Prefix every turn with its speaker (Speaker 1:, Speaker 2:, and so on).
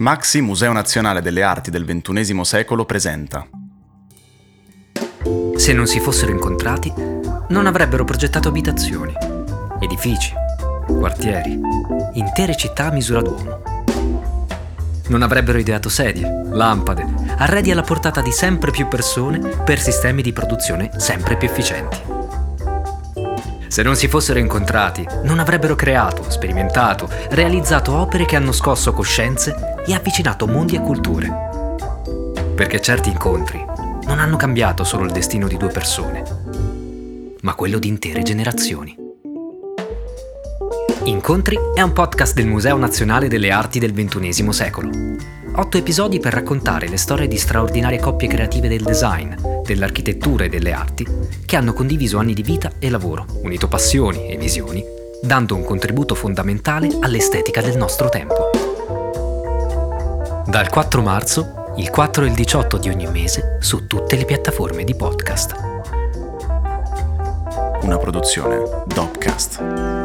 Speaker 1: Maxi Museo Nazionale delle Arti del XXI secolo presenta.
Speaker 2: Se non si fossero incontrati, non avrebbero progettato abitazioni, edifici, quartieri, intere città a misura d'uomo. Non avrebbero ideato sedie, lampade, arredi alla portata di sempre più persone per sistemi di produzione sempre più efficienti. Se non si fossero incontrati, non avrebbero creato, sperimentato, realizzato opere che hanno scosso coscienze e avvicinato mondi e culture. Perché certi incontri non hanno cambiato solo il destino di due persone, ma quello di intere generazioni. Incontri è un podcast del Museo Nazionale delle Arti del XXI secolo. Otto episodi per raccontare le storie di straordinarie coppie creative del design, dell'architettura e delle arti che hanno condiviso anni di vita e lavoro, unito passioni e visioni, dando un contributo fondamentale all'estetica del nostro tempo. Dal 4 marzo, il 4 e il 18 di ogni mese, su tutte le piattaforme di podcast.
Speaker 1: Una produzione Dopcast.